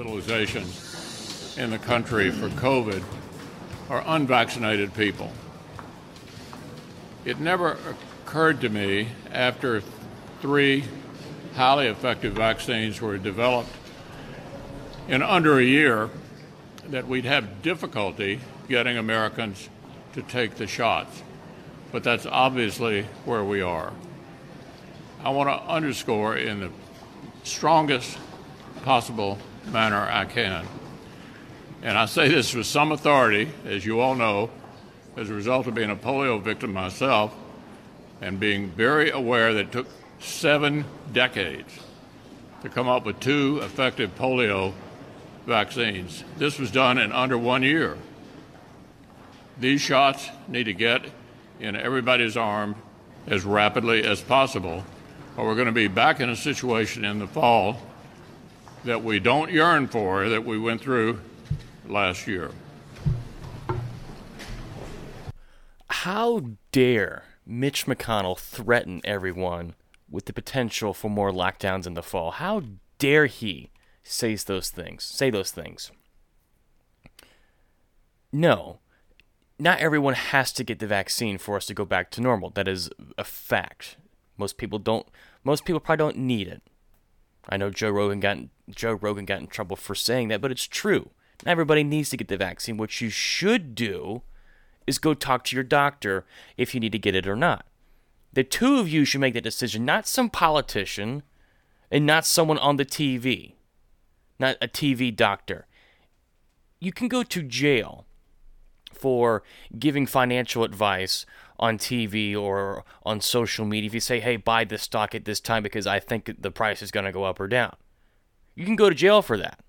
hospitalizations in the country for COVID are unvaccinated people. It never occurred to me after three highly effective vaccines were developed in under a year that we'd have difficulty getting Americans to take the shots. But that's obviously where we are. I want to underscore in the strongest possible manner I can. And I say this with some authority, as you all know, as a result of being a polio victim myself and being very aware that it took seven decades to come up with two effective polio vaccines. This was done in under one year. These shots need to get in everybody's arm as rapidly as possible, or we're going to be back in a situation in the fall that we don't yearn for that we went through last year. How dare Mitch McConnell threaten everyone with the potential for more lockdowns in the fall? How dare he say those things? Say those things. No, not everyone has to get the vaccine for us to go back to normal. That is a fact. Most people don't. Most people probably don't need it. I know Joe Rogan got Joe Rogan got in trouble for saying that, but it's true. Not everybody needs to get the vaccine. What you should do is go talk to your doctor if you need to get it or not. The two of you should make that decision, not some politician and not someone on the TV, not a TV doctor. You can go to jail for giving financial advice on TV or on social media if you say, hey, buy this stock at this time because I think the price is going to go up or down. You can go to jail for that.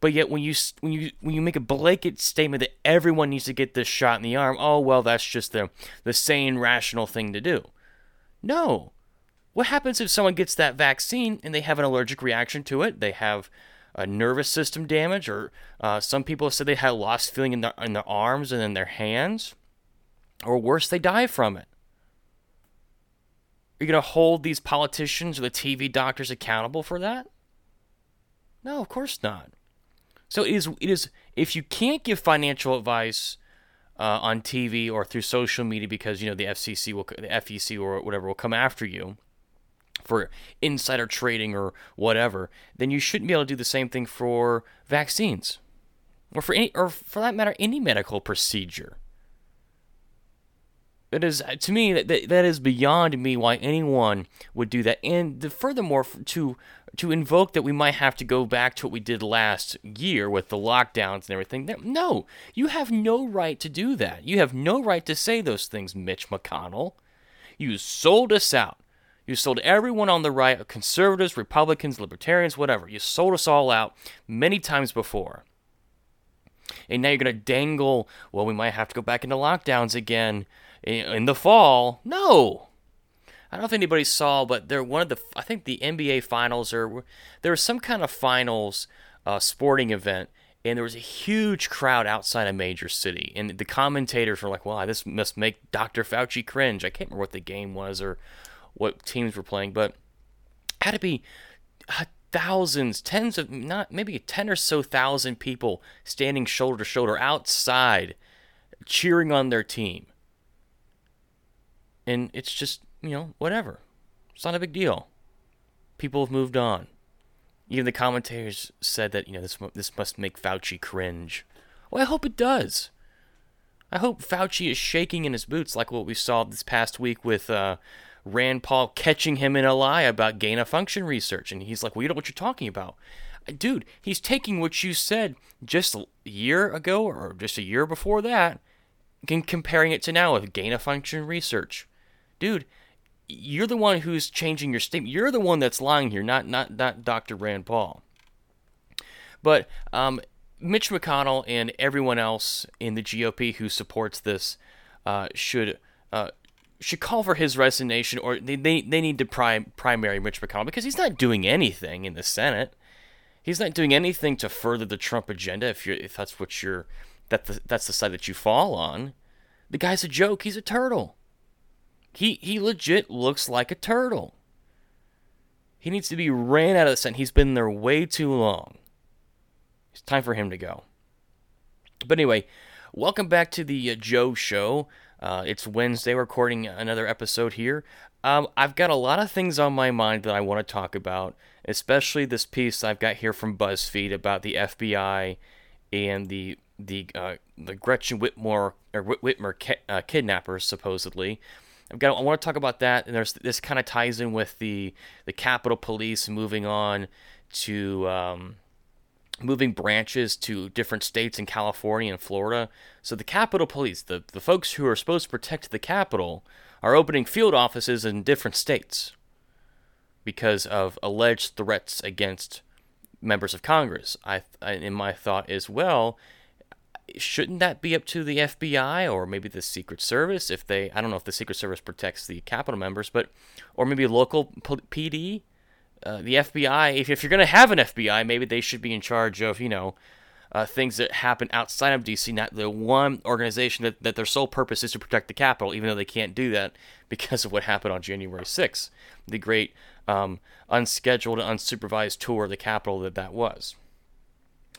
But yet, when you when you when you make a blanket statement that everyone needs to get this shot in the arm, oh well, that's just the the sane, rational thing to do. No. What happens if someone gets that vaccine and they have an allergic reaction to it? They have a nervous system damage, or uh, some people have said they had lost feeling in their in their arms and in their hands, or worse, they die from it. Are you going to hold these politicians or the TV doctors accountable for that? No, of course not. So it is. It is. If you can't give financial advice uh, on TV or through social media because you know the FCC will, the FEC or whatever will come after you for insider trading or whatever, then you shouldn't be able to do the same thing for vaccines, or for any, or for that matter, any medical procedure. It is uh, to me that, that that is beyond me why anyone would do that. And the, furthermore, to to invoke that we might have to go back to what we did last year with the lockdowns and everything. No, you have no right to do that. You have no right to say those things, Mitch McConnell. You sold us out. You sold everyone on the right, conservatives, Republicans, libertarians, whatever. You sold us all out many times before. And now you're going to dangle, well, we might have to go back into lockdowns again in the fall. No. I don't know if anybody saw, but they're one of the, I think the NBA finals or there was some kind of finals uh, sporting event, and there was a huge crowd outside a major city. And the commentators were like, wow, this must make Dr. Fauci cringe. I can't remember what the game was or what teams were playing, but had to be uh, thousands, tens of, not maybe 10 or so thousand people standing shoulder to shoulder outside cheering on their team. And it's just, you know, whatever. It's not a big deal. People have moved on. Even the commentators said that, you know, this, this must make Fauci cringe. Well, I hope it does. I hope Fauci is shaking in his boots like what we saw this past week with uh, Rand Paul catching him in a lie about gain of function research. And he's like, We well, you know what you're talking about. Dude, he's taking what you said just a year ago or just a year before that and comparing it to now with gain of function research. Dude, you're the one who's changing your statement. You're the one that's lying here, not not not Dr. Rand Paul. But um, Mitch McConnell and everyone else in the GOP who supports this uh, should uh, should call for his resignation, or they, they, they need to prim- primary Mitch McConnell because he's not doing anything in the Senate. He's not doing anything to further the Trump agenda. If you if that's what you're that the, that's the side that you fall on, the guy's a joke. He's a turtle. He he legit looks like a turtle. He needs to be ran out of the Senate. He's been there way too long. It's time for him to go. But anyway, welcome back to the uh, Joe Show. Uh, it's Wednesday, recording another episode here. Um, I've got a lot of things on my mind that I want to talk about, especially this piece I've got here from BuzzFeed about the FBI and the the uh, the Gretchen Whitmore or Whitmer ki- uh, kidnappers supposedly. I've got I want to talk about that, and there's this kind of ties in with the the Capitol Police moving on to um, moving branches to different states in California and Florida. So the Capitol Police, the the folks who are supposed to protect the Capitol, are opening field offices in different states because of alleged threats against members of Congress. I, in my thought as well, shouldn't that be up to the FBI or maybe the Secret Service if they I don't know if the Secret Service protects the Capitol members, but or maybe local PD, uh, the FBI. If, if you're going to have an FBI, maybe they should be in charge of you know uh, things that happen outside of DC, not the one organization that, that their sole purpose is to protect the Capitol, even though they can't do that because of what happened on January 6th, the great um, unscheduled and unsupervised tour of the Capitol that that was.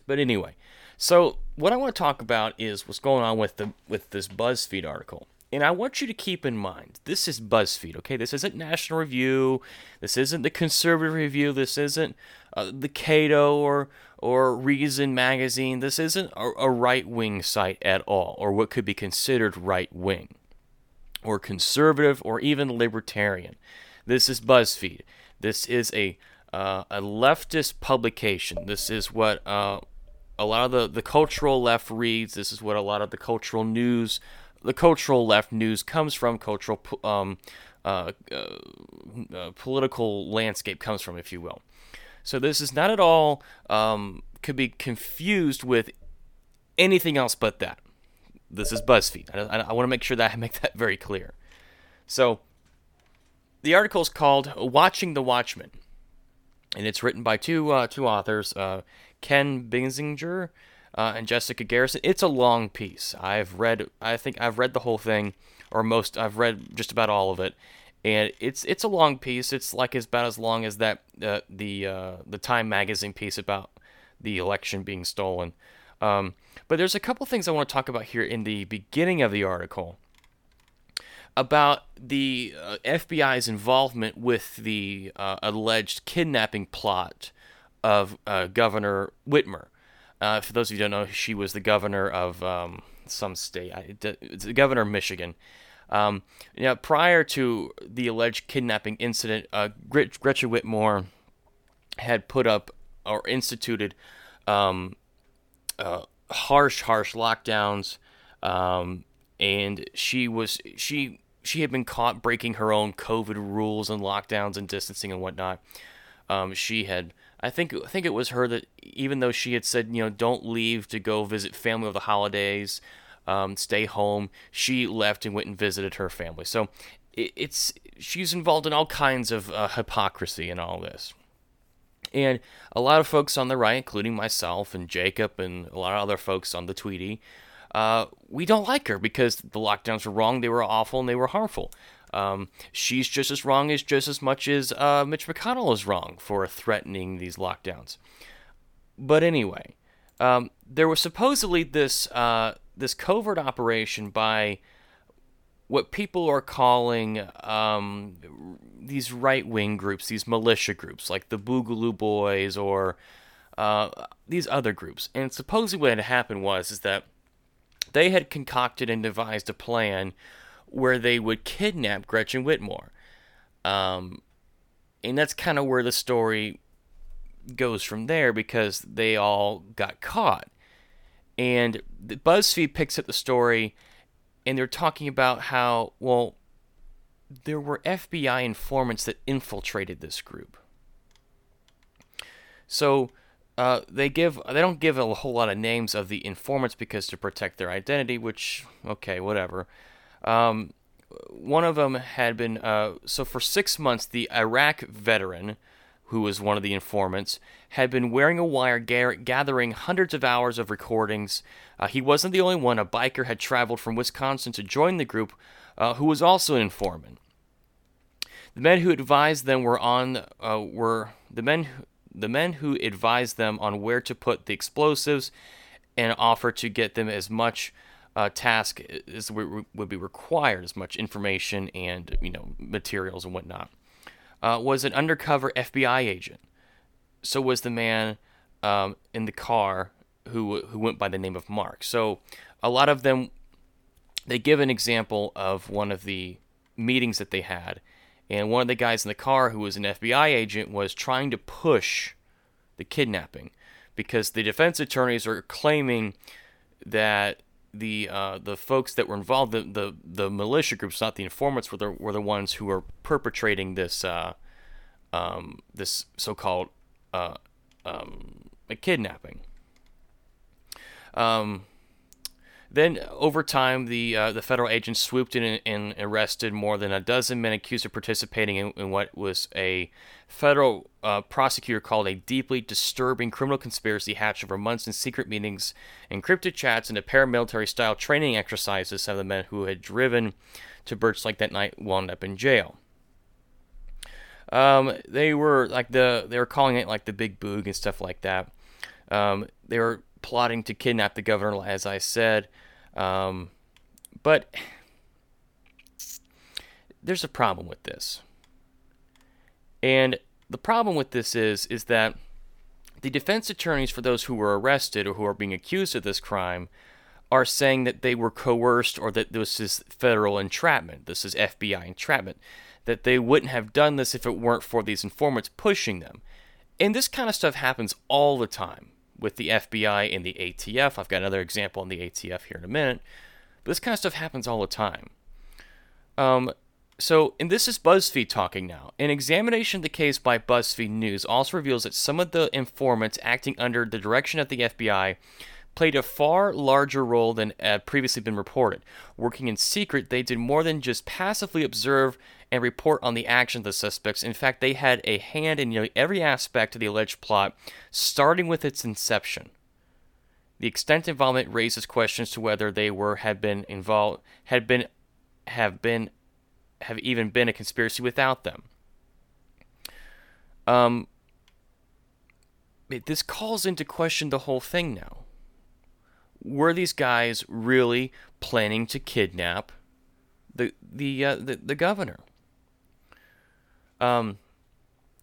But anyway, so what I want to talk about is what's going on with the with this BuzzFeed article. And I want you to keep in mind, this is BuzzFeed, okay? This isn't National Review. This isn't the Conservative Review. This isn't uh, the Cato or or Reason magazine. This isn't a, a right wing site at all, or what could be considered right wing, or conservative, or even libertarian. This is BuzzFeed. This is a uh, a leftist publication. This is what uh, a lot of the, the cultural left reads. This is what a lot of the cultural news, the cultural left news comes from. Cultural um, uh, uh, uh political landscape comes from, if you will. So this is not at all um, could be confused with anything else but that. This is BuzzFeed. I, I, I want to make sure that I make that very clear. So the article is called "Watching the Watchmen," and it's written by two uh, two authors, uh, Ken Bensinger uh, and Jessica Garrison. It's a long piece. I've read. I think I've read the whole thing, or most. I've read just about all of it, and it's it's a long piece. It's like about as long as that uh, the uh, the Time magazine piece about the election being stolen. Um, but there's a couple things I want to talk about here in the beginning of the article about the uh, FBI's involvement with the uh, alleged kidnapping plot of uh, Governor Whitmer. Uh, for those of you who don't know, she was the governor of um, some state. it's the governor of Michigan. Um, know, prior to the alleged kidnapping incident, uh, Gretchen Whitmore had put up or instituted um, uh, harsh, harsh lockdowns, um, and she was she she had been caught breaking her own COVID rules and lockdowns and distancing and whatnot. Um, she had I think I think it was her that even though she had said you know don't leave to go visit family over the holidays um, stay home. She left and went and visited her family. So it, it's she's involved in all kinds of uh, hypocrisy in all this. And a lot of folks on the right, including myself and Jacob and a lot of other folks on the Tweety, uh, we don't like her because the lockdowns were wrong, they were awful, and they were harmful. Um, she's just as wrong as just as much as uh, Mitch McConnell is wrong for threatening these lockdowns. But anyway, um, there was supposedly this uh, this covert operation by what people are calling um, these right wing groups, these militia groups, like the Boogaloo Boys or uh, these other groups. And supposedly what had happened was is that they had concocted and devised a plan where they would kidnap Gretchen Whitmore. Um, and that's kind of where the story goes from there because they all got caught. And the BuzzFeed picks up the story, and they're talking about how, well, there were FBI informants that infiltrated this group. So uh, they give they don't give a whole lot of names of the informants because to protect their identity, which okay, whatever. Um, one of them had been uh, so for six months the Iraq veteran who was one of the informants, had been wearing a wire gathering hundreds of hours of recordings. Uh, he wasn't the only one. A biker had traveled from Wisconsin to join the group, uh, who was also an informant. The men who advised them were on uh, were the men the men who advised them on where to put the explosives and offered to get them as much uh, task as would be required, as much information and you know materials and whatnot. Uh, was an undercover FBI agent. So was the man um, in the car who who went by the name of Mark. So a lot of them they give an example of one of the meetings that they had, and one of the guys in the car who was an FBI agent was trying to push the kidnapping because the defense attorneys are claiming that the uh, the folks that were involved, the, the the militia groups, not the informants, were the were the ones who were perpetrating this uh, um, this so-called uh, um, kidnapping. Um, then, over time, the uh, the federal agents swooped in and, and, arrested more than a dozen men accused of participating in, in what was a federal uh, prosecutor called a deeply disturbing criminal conspiracy hatched over months in secret meetings, encrypted chats, and a paramilitary-style training exercises. Some of the men who had driven to Birch Lake that night wound up in jail. Um, they were like the they were calling it like the Big Boog and stuff like that. Um, they were plotting to kidnap the governor, as I said. Um, but there's a problem with this. And the problem with this is is that the defense attorneys for those who were arrested or who are being accused of this crime are saying that they were coerced or that this is federal entrapment. This is FBI entrapment. That they wouldn't have done this if it weren't for these informants pushing them. And this kind of stuff happens all the time with the FBI and the ATF. I've got another example on the ATF here in a minute. But this kind of stuff happens all the time. Um, so, and this is BuzzFeed talking now. An examination of the case by BuzzFeed News also reveals that some of the informants acting under the direction of the FBI played a far larger role than had previously been reported. Working in secret, they did more than just passively observe and report on the actions of the suspects. In fact, they had a hand in nearly every aspect of the alleged plot, starting with its inception. The extent involvement raises questions to whether they were had been involved had been have been have even been a conspiracy without them. Um, this calls into question the whole thing now. Were these guys really planning to kidnap the the uh, the, the governor? Um,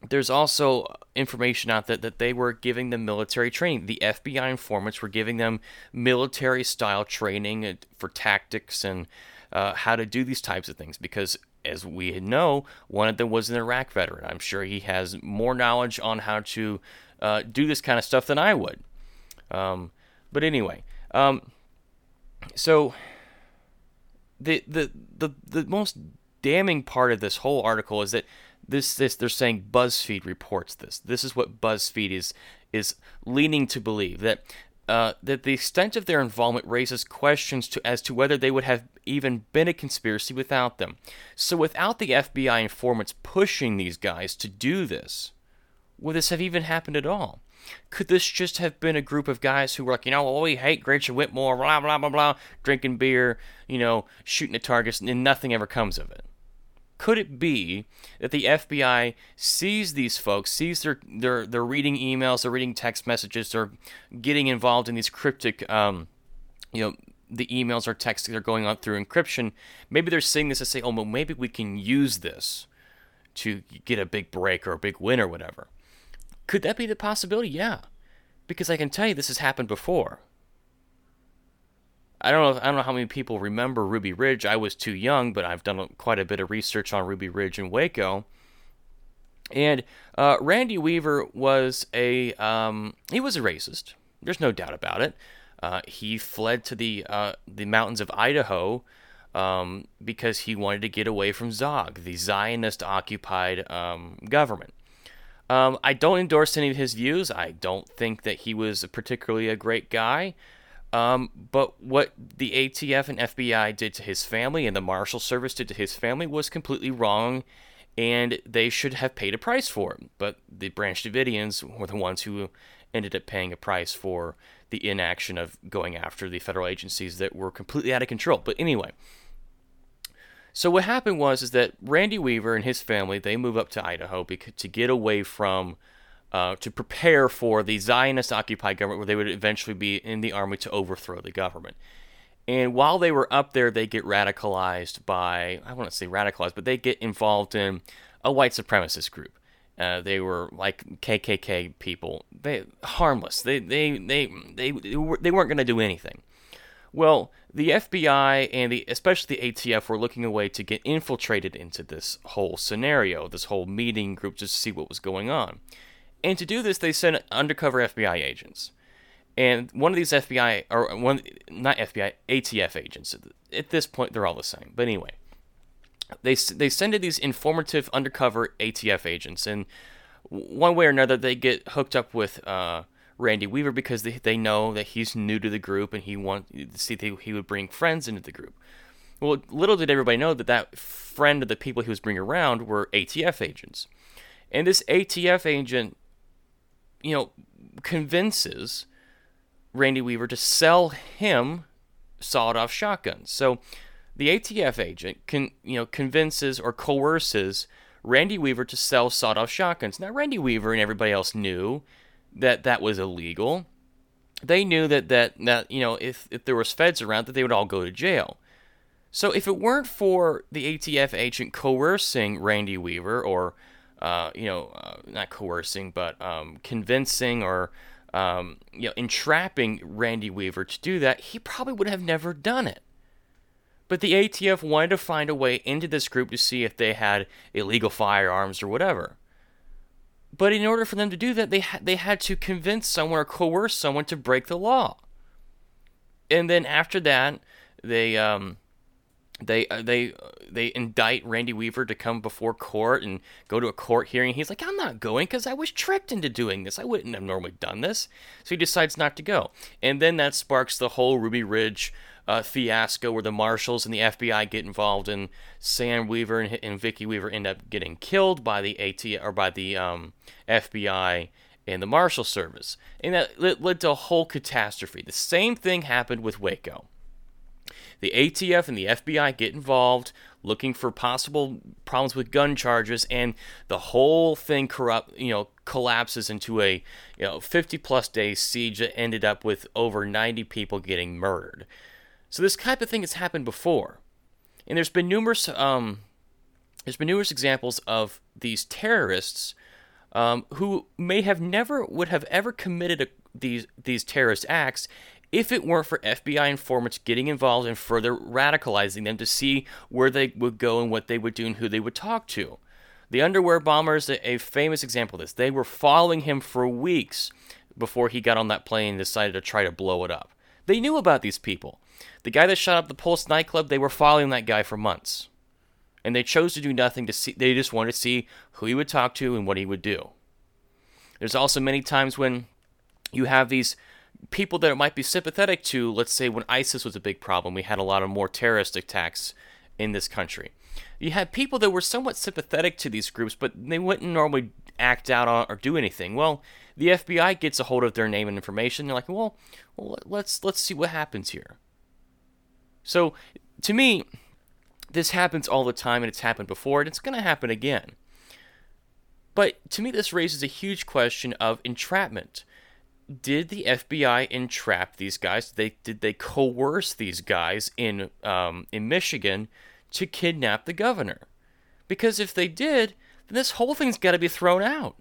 there's also information out that, that they were giving them military training. The FBI informants were giving them military style training uh, for tactics and uh, how to do these types of things because, as we know, one of them was an Iraq veteran. I'm sure he has more knowledge on how to uh, do this kind of stuff than I would. Um, but anyway, um, so the, the the the most damning part of this whole article is that this this they're saying BuzzFeed reports this. This is what BuzzFeed is is leaning to believe that uh, that the extent of their involvement raises questions to, as to whether they would have even been a conspiracy without them. So, without the FBI informants pushing these guys to do this, would this have even happened at all? Could this just have been a group of guys who were like, you know, well, we hate Gretchen Whitmer, blah, blah, blah, blah, drinking beer, you know, shooting at targets, and nothing ever comes of it? Could it be that the FBI sees these folks, sees their they're, they're reading emails, they're reading text messages, they're getting involved in these cryptic, um, you know, the emails or texts that are going on through encryption. Maybe they're seeing this and say, oh, well, maybe we can use this to get a big break or a big win or whatever. Could that be the possibility? Yeah, because I can tell you this has happened before. I don't know. I don't know how many people remember Ruby Ridge. I was too young, but I've done quite a bit of research on Ruby Ridge and Waco. And uh, Randy Weaver was a um, he was a racist. There's no doubt about it. Uh, he fled to the uh, the mountains of Idaho um, because he wanted to get away from Zog, the Zionist occupied um, government. Um, I don't endorse any of his views. I don't think that he was particularly a great guy. Um, but what the ATF and FBI did to his family and the Marshal Service did to his family was completely wrong, and they should have paid a price for it. But the Branch Davidians were the ones who ended up paying a price for the inaction of going after the federal agencies that were completely out of control. But anyway, So what happened was is that Randy Weaver and his family they move up to Idaho to get away from uh, to prepare for the Zionist occupied government where they would eventually be in the army to overthrow the government. And while they were up there, they get radicalized by I want to say radicalized, but they get involved in a white supremacist group. Uh, they were like KKK people. They harmless. They they they they they, they weren't going to do anything. Well, the FBI and the especially the ATF were looking a way to get infiltrated into this whole scenario, this whole meeting group, just to see what was going on. And to do this, they sent undercover FBI agents. And one of these FBI or one not FBI ATF agents. At this point, they're all the same. But anyway, they they send in these informative undercover ATF agents, and one way or another, they get hooked up with. Uh, Randy Weaver because they, they know that he's new to the group and he want to see if he would bring friends into the group. Well, little did everybody know that that friend of the people he was bringing around were ATF agents. And this ATF agent, you know, convinces Randy Weaver to sell him sawed-off shotguns. So the ATF agent can, you know, convinces or coerces Randy Weaver to sell sawed-off shotguns. Now Randy Weaver and everybody else knew that that was illegal. They knew that that that you know if if there was feds around that they would all go to jail. So if it weren't for the ATF agent coercing Randy Weaver or uh, you know uh, not coercing but um, convincing or um, you know entrapping Randy Weaver to do that, he probably would have never done it. But the ATF wanted to find a way into this group to see if they had illegal firearms or whatever. But in order for them to do that, they ha- they had to convince someone or coerce someone to break the law. And then after that, they um, they uh, they uh, they indict Randy Weaver to come before court and go to a court hearing. He's like, I'm not going because I was tricked into doing this. I wouldn't have normally done this. So he decides not to go. And then that sparks the whole Ruby Ridge uh, fiasco where the marshals and the FBI get involved, and Sam Weaver and, and Vicki Weaver end up getting killed by the AT or by the um, FBI and the Marshal Service, and that led, led to a whole catastrophe. The same thing happened with Waco. The ATF and the FBI get involved, looking for possible problems with gun charges, and the whole thing corrupt, you know, collapses into a you know 50 plus day siege that ended up with over 90 people getting murdered. So this type of thing has happened before, and there's been numerous um, there's been numerous examples of these terrorists um, who may have never would have ever committed a, these these terrorist acts if it weren't for FBI informants getting involved and further radicalizing them to see where they would go and what they would do and who they would talk to. The underwear bomber is a, a famous example of this. They were following him for weeks before he got on that plane and decided to try to blow it up. They knew about these people. The guy that shot up the Pulse nightclub, they were following that guy for months. And they chose to do nothing to see they just wanted to see who he would talk to and what he would do. There's also many times when you have these people that might be sympathetic to, let's say when ISIS was a big problem, we had a lot of more terrorist attacks in this country. You had people that were somewhat sympathetic to these groups, but they wouldn't normally act out on or do anything. Well, the FBI gets a hold of their name and information. They're like, well, well let's let's see what happens here. So, to me, this happens all the time and it's happened before and it's going to happen again. But to me, this raises a huge question of entrapment. Did the FBI entrap these guys? Did they did they coerce these guys in um, in Michigan to kidnap the governor? Because if they did, then this whole thing's got to be thrown out.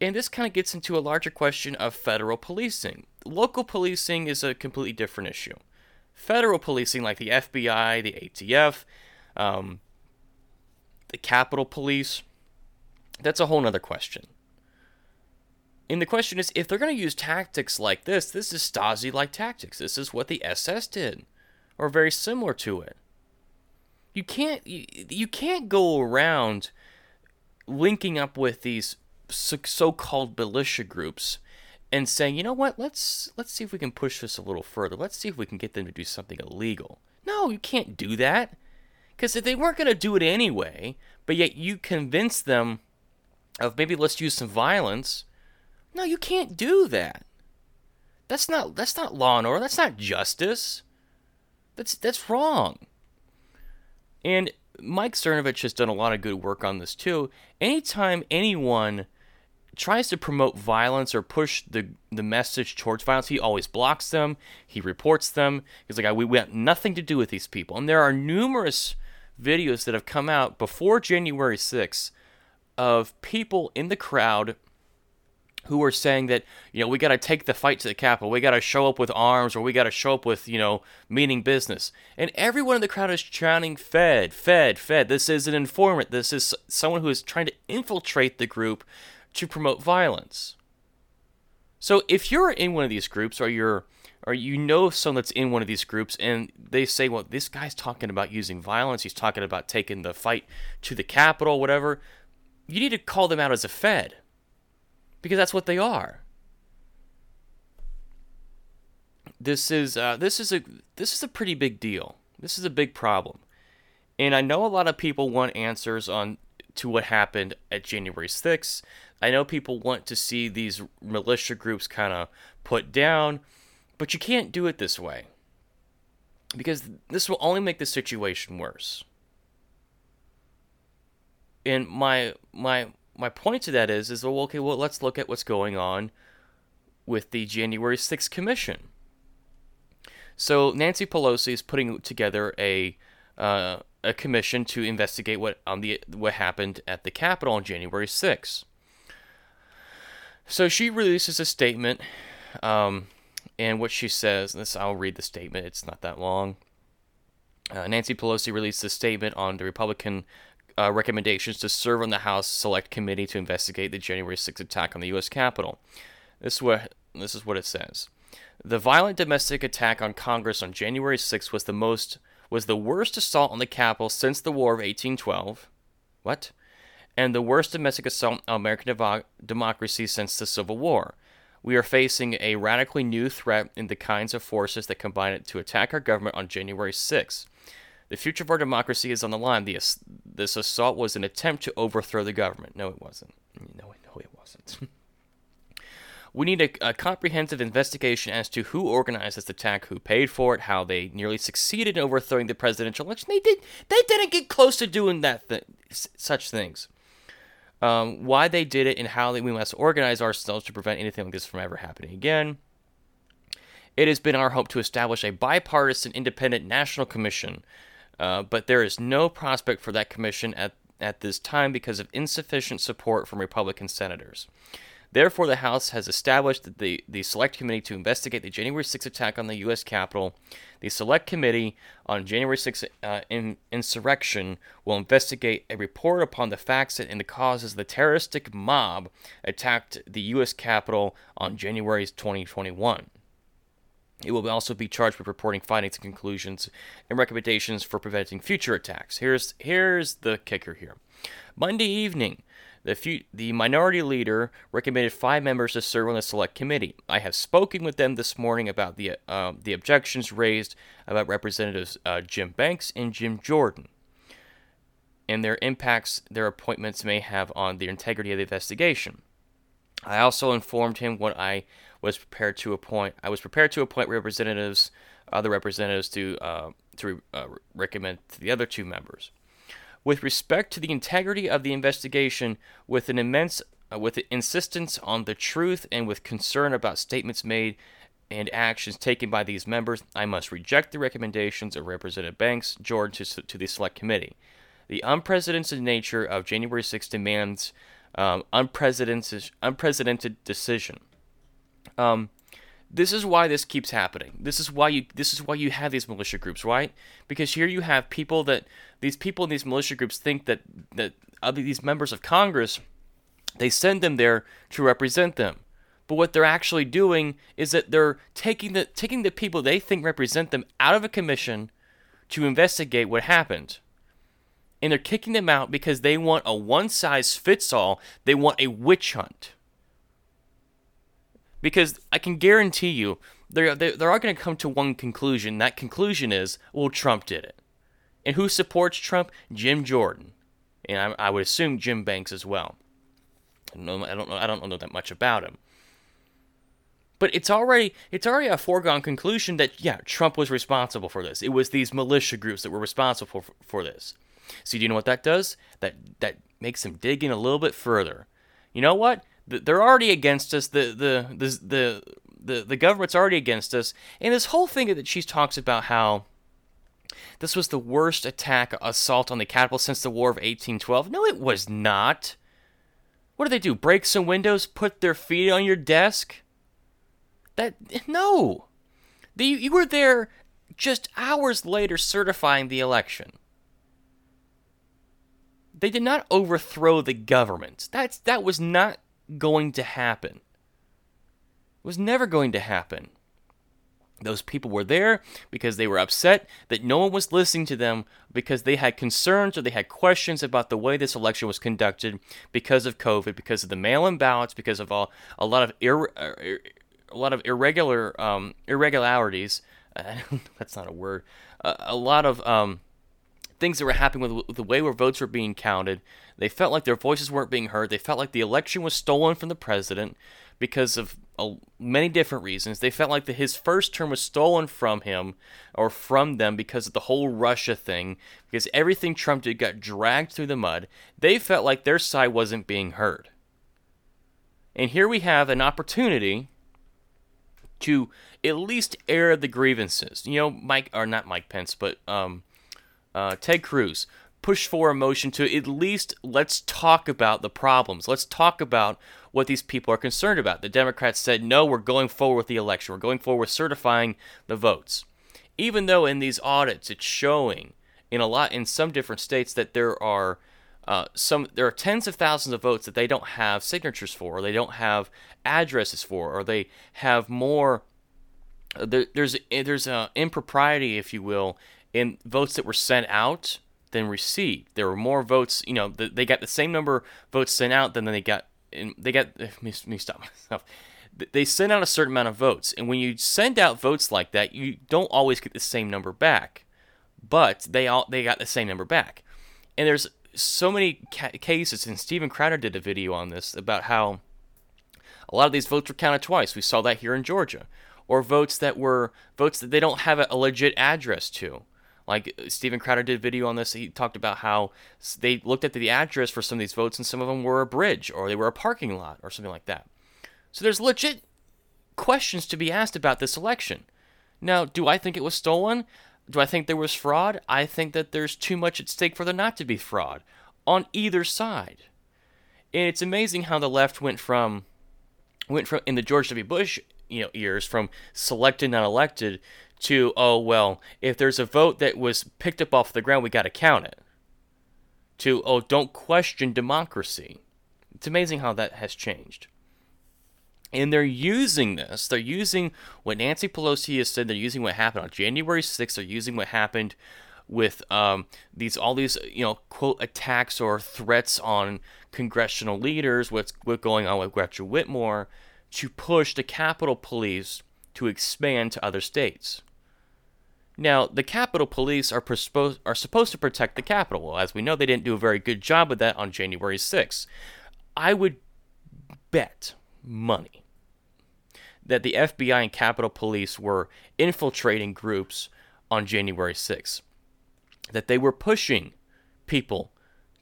And this kind of gets into a larger question of federal policing. Local policing is a completely different issue federal policing like the FBI, the ATF, um, the Capitol Police, that's a whole nother question. And the question is if they're going to use tactics like this, this is Stasi like tactics. This is what the SS did, or very similar to it. You can't you, you can't go around linking up with these so-called militia groups and saying, you know what, let's let's see if we can push this a little further. Let's see if we can get them to do something illegal. No, you can't do that. Because if they weren't going to do it anyway, but yet you convince them of maybe let's use some violence, no, you can't do that. That's not that's not law and order. That's not justice. That's that's wrong. And Mike Cernovich has done a lot of good work on this too. Anytime anyone tries to promote violence or push the the message towards violence, he always blocks them. He reports them. He's like, we, we have nothing to do with these people. And there are numerous videos that have come out before January 6th of people in the crowd who are saying that you know we got to take the fight to the Capitol, we got to show up with arms, or we got to show up with you know meaning business, and everyone in the crowd is chanting "Fed, Fed, Fed." This is an informant. This is someone who is trying to infiltrate the group to promote violence. So if you're in one of these groups, or you're or you know someone that's in one of these groups and they say, well, this guy's talking about using violence, he's talking about taking the fight to the Capitol, whatever, you need to call them out as a Fed because that's what they are. This is uh, this is a this is a pretty big deal. This is a big problem, and I know a lot of people want answers on to what happened at January 6th. I know people want to see these militia groups kind of put down, but you can't do it this way because this will only make the situation worse. And my my my point to that is is well okay well let's look at what's going on with the January 6th commission. So Nancy Pelosi is putting together a uh, a commission to investigate what on the what happened at the Capitol on January 6th. So she releases a statement, um, and what she says. This I'll read the statement. It's not that long. Uh, Nancy Pelosi released a statement on the Republican uh, recommendations to serve on the House Select Committee to investigate the January 6th attack on the U.S. Capitol. This is what this is what it says. The violent domestic attack on Congress on January 6th was the most was the worst assault on the Capitol since the War of 1812. What? And the worst domestic assault on American devo- democracy since the Civil War. We are facing a radically new threat in the kinds of forces that combine to attack our government on January 6th. The future of our democracy is on the line. The, this assault was an attempt to overthrow the government. No, it wasn't. No, no, it wasn't. we need a, a, comprehensive investigation as to who organized this attack, who paid for it, how they nearly succeeded in overthrowing the presidential election. They did. They didn't get close to doing that. Th- such things. Um, why they did it and how we must organize ourselves to prevent anything like this from ever happening again. It has been our hope to establish a bipartisan, independent national commission uh, but there is no prospect for that commission at, at this time because of insufficient support from Republican senators. Therefore, the House has established the, the Select Committee to investigate the January 6th attack on the U.S. Capitol. The Select Committee on January 6th uh, in, insurrection will investigate a report upon the facts and the causes the terroristic mob attacked the U.S. Capitol on January 2021. It will also be charged with reporting findings and conclusions and recommendations for preventing future attacks. Here's here's the kicker here. Monday evening, the, the minority leader recommended five members to serve on the select committee. I have spoken with them this morning about the uh, the objections raised about Representatives uh, Jim Banks and Jim Jordan and their impacts their appointments may have on the integrity of the investigation. I also informed him what I was prepared to appoint. I was prepared to appoint representatives, other representatives to uh, to uh, recommend to the other two members. With respect to the integrity of the investigation, with an immense uh, with insistence on the truth and with concern about statements made and actions taken by these members, I must reject the recommendations of Representative Banks, George, to, to the Select Committee. The unprecedented nature of January 6 demands um, unprecedented, unprecedented decision. Um, this is why this keeps happening. This is why you this is why you have these militia groups, right? Because here you have people that these people in these militia groups think that that these members of Congress they send them there to represent them. But what they're actually doing is that they're taking the taking the people they think represent them out of a commission to investigate what happened. And they're kicking them out because they want a one size fits all. They want a witch hunt. Because I can guarantee you, they're, they're all going to come to one conclusion. That conclusion is, well, Trump did it. And who supports Trump? Jim Jordan. And I, I would assume Jim Banks as well. I don't, know, I don't know. I don't know that much about him. But it's already it's already a foregone conclusion that yeah, Trump was responsible for this. It was these militia groups that were responsible for, for this. So do you know what that does? That that makes them dig in a little bit further. You know what? They're already against us. The the the the the, the government's already against us. And this whole thing that she talks about how this was the worst attack assault on the Capitol since the War of 1812. No, it was not. What do they do? Break some windows? Put their feet on your desk? That no. The, you were there just hours later certifying the election. They did not overthrow the government. That's that was not going to happen. It was never going to happen. Those people were there because they were upset that no one was listening to them because they had concerns or they had questions about the way this election was conducted because of COVID, because of the mail-in ballots, because of all, a lot of ir- uh, a lot of irregular um, irregularities. That's not a word. Uh, a lot of um, things that were happening with, with the way where votes were being counted. They felt like their voices weren't being heard. They felt like the election was stolen from the president because of uh, many different reasons. They felt like the, his first term was stolen from him or from them because of the whole Russia thing, because everything Trump did got dragged through the mud. They felt like their side wasn't being heard. And here we have an opportunity to at least air the grievances. You know, Mike or not Mike Pence, but um, uh, Ted Cruz push for a motion to at least let's talk about the problems. Let's talk about what these people are concerned about. The Democrats said, no, we're going forward with the election. We're going forward with certifying the votes. Even though in these audits it's showing in a lot in some different states that there are uh, some there are tens of thousands of votes that they don't have signatures for, or they don't have addresses for, or they have more. There, there's there's a impropriety, if you will, in votes that were sent out than received. There were more votes. You know, they got the same number votes sent out than they got. They got. Let me, let me stop myself. They sent out a certain amount of votes, and when you send out votes like that, you don't always get the same number back. But they all they got the same number back, and there's so many ca- cases, and Steven Crowder did a video on this about how a lot of these votes were counted twice. We saw that here in Georgia, or votes that were votes that they don't have a legit address to. Like uh, Steven Crowder did a video on this. He talked about how they looked at the address for some of these votes, and some of them were a bridge, or they were a parking lot, or something like that. So there's legit questions to be asked about this election. Now, do I think it was stolen? Do I think there was fraud? I think that there's too much at stake for there not to be fraud on either side. And it's amazing how the left went from went from in the George W. Bush you know years from selected not elected to oh well if there's a vote that was picked up off the ground we got to count it to oh don't question democracy. It's amazing how that has changed. And they're using this. They're using what Nancy Pelosi has said. They're using what happened on January 6th. They're using what happened with um, these all these you know quote attacks or threats on congressional leaders. What's what's going on with Gretchen Whitmore to push the Capitol Police to expand to other states. Now, the Capitol Police are, prespo- are supposed to protect the Capitol. As we know, they didn't do a very good job of that on January 6th. I would bet money that the FBI and Capitol Police were infiltrating groups on January 6th, that they were pushing people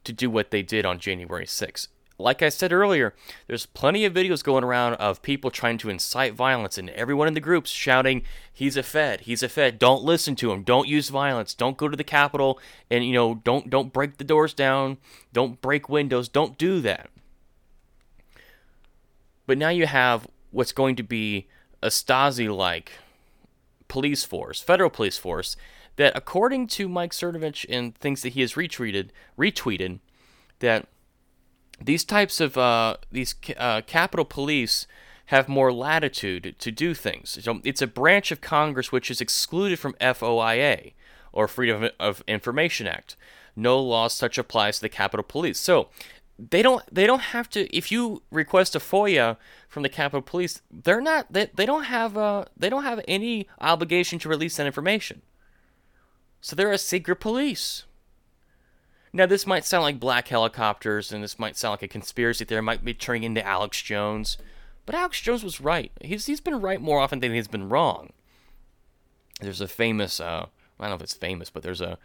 to do what they did on January 6th. Like I said earlier, there's plenty of videos going around of people trying to incite violence and everyone in the groups shouting, "He's a Fed, he's a Fed. Don't listen to him. Don't use violence. Don't go to the Capitol and you know, don't don't break the doors down. Don't break windows. Don't do that." But now you have what's going to be a Stasi like police force, federal police force, that according to Mike Cernovich and things that he has retweeted, retweeted, that these types of uh, these uh, Capitol Police have more latitude to do things. So it's a branch of Congress which is excluded from FOIA or Freedom of Information Act. No law such applies to the Capitol Police. So they don't they don't have to if you request a FOIA from the Capitol Police, they're not they, they don't have uh they don't have any obligation to release that information. So they're a secret police. Now this might sound like black helicopters and this might sound like a conspiracy theory, might be turning into Alex Jones, But Alex Jones was right. He's he's been right more often than he's been wrong. There's a famous, uh, I don't know if it's famous, but there's a,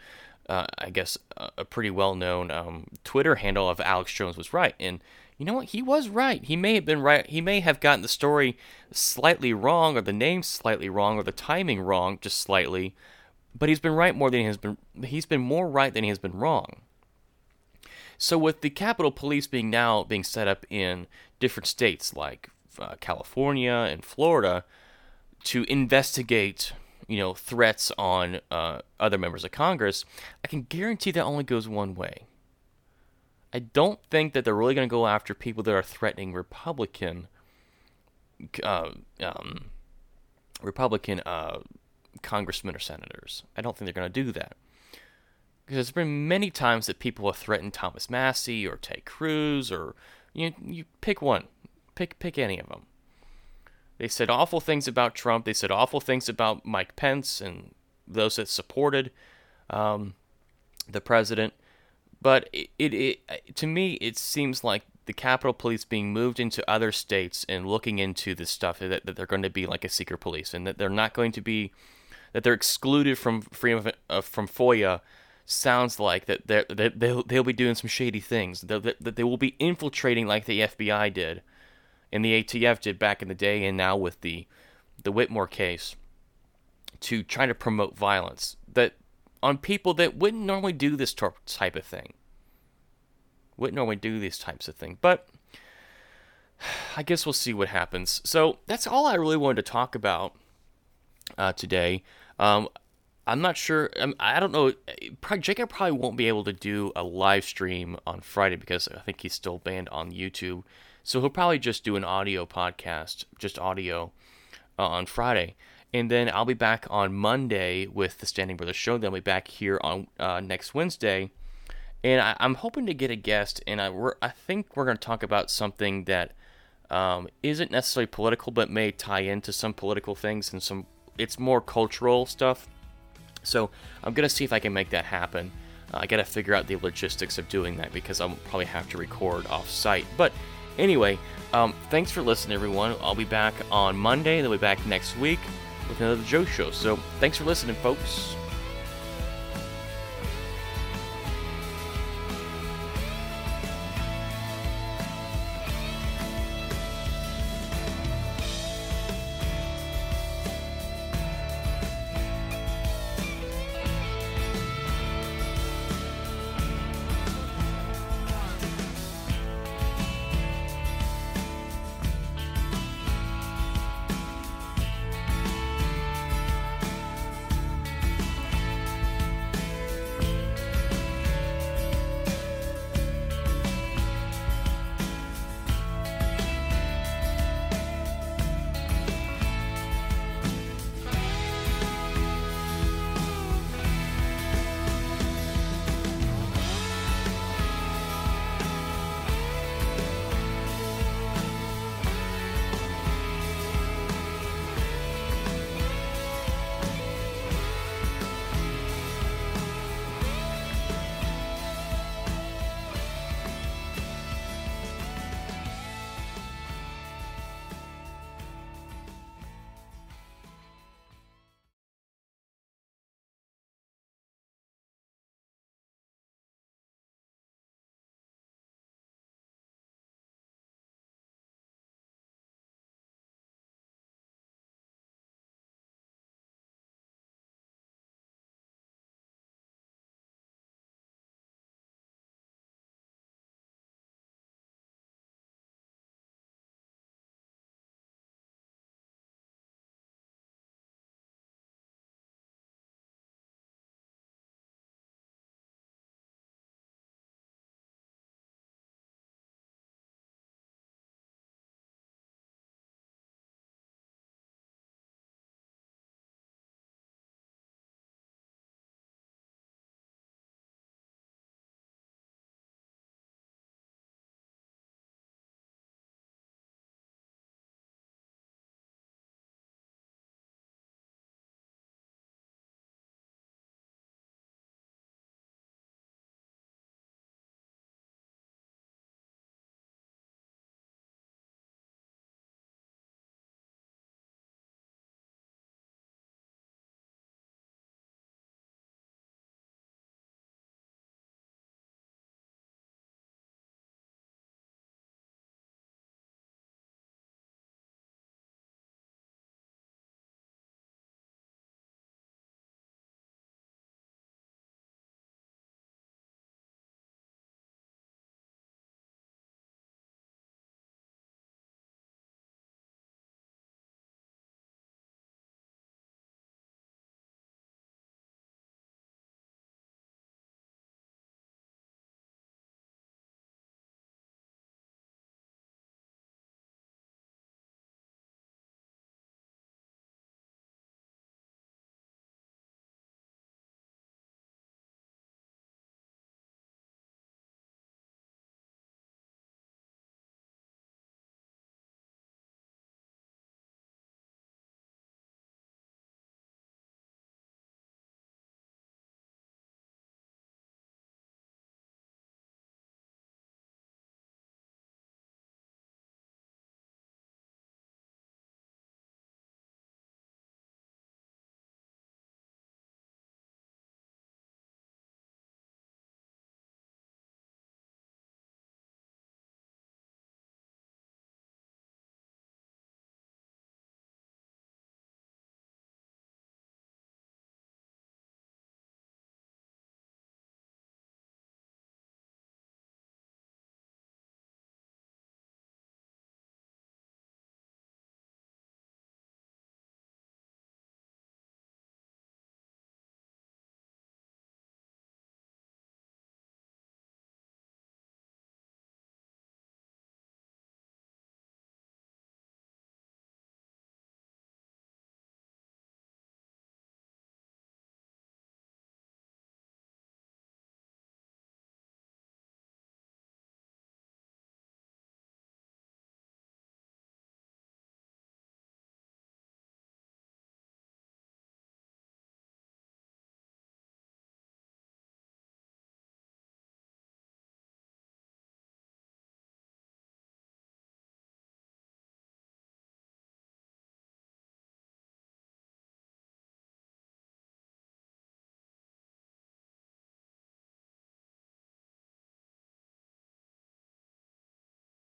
uh, I guess, a, a pretty well-known um, Twitter handle of Alex Jones was right, and you know what? He was right. He may have been right. He may have gotten the story slightly wrong, or the name slightly wrong, or the timing wrong, just slightly. But he's been right more than he has been. He's been more right than he has been wrong. So with the Capitol Police being now being set up in different states like uh, California and Florida to investigate, you know, threats on uh, other members of Congress, I can guarantee that only goes one way. I don't think that they're really going to go after people that are threatening Republican, uh, um, Republican uh, congressmen or senators. I don't think they're going to do that. There's been many times that people have threatened Thomas Massie or Ted Cruz or you you pick one, pick pick any of them. They said awful things about Trump. They said awful things about Mike Pence and those that supported um, the president. But it, it, it to me it seems like the Capitol Police being moved into other states and looking into this stuff that, that they're going to be like a secret police and that they're not going to be that they're excluded from freedom of, uh, from FOIA sounds like that they're, they they'll, they'll be doing some shady things. That, that they will be infiltrating like the FBI did and the ATF did back in the day and now with the the Whitmer case to try to promote violence that on people that wouldn't normally do this type of thing. Wouldn't normally do these types of things. But I guess we'll see what happens. So that's all I really wanted to talk about uh, today. Um, I'm not sure. Um, I don't know. Jacob probably won't be able to do a live stream on Friday because I think he's still banned on YouTube. So he'll probably just do an audio podcast, just audio, uh, on Friday. And then I'll be back on Monday with the Standing Brothers show. Then I'll be back here on uh, next Wednesday. And I, am hoping to get a guest. And I, I think we're going to talk about something that um, not necessarily political, but may tie into some political things and some. It's more cultural stuff so I'm going to see if I can make that happen. Uh, I got to figure out the logistics of doing that because I'll probably have to record off site. But anyway, um, thanks for listening, everyone. I'll be back on Monday, then we'll be back next week with another Joe Show. So thanks for listening, folks.